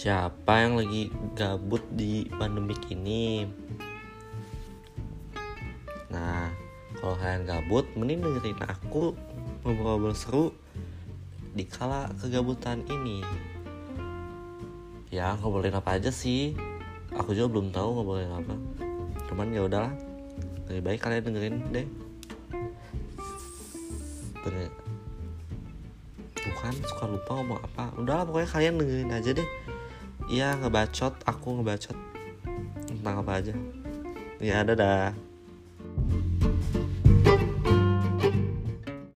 Siapa yang lagi gabut di pandemik ini? Nah, kalau kalian gabut, mending dengerin aku ngobrol-ngobrol seru di kala kegabutan ini. Ya, ngobrolin apa aja sih? Aku juga belum tahu ngobrolin apa. Cuman ya udahlah. Lebih baik kalian dengerin deh. Denger. Bukan suka lupa ngomong apa. Udahlah pokoknya kalian dengerin aja deh. Iya ngebacot, aku ngebacot tentang apa aja. Ya dadah.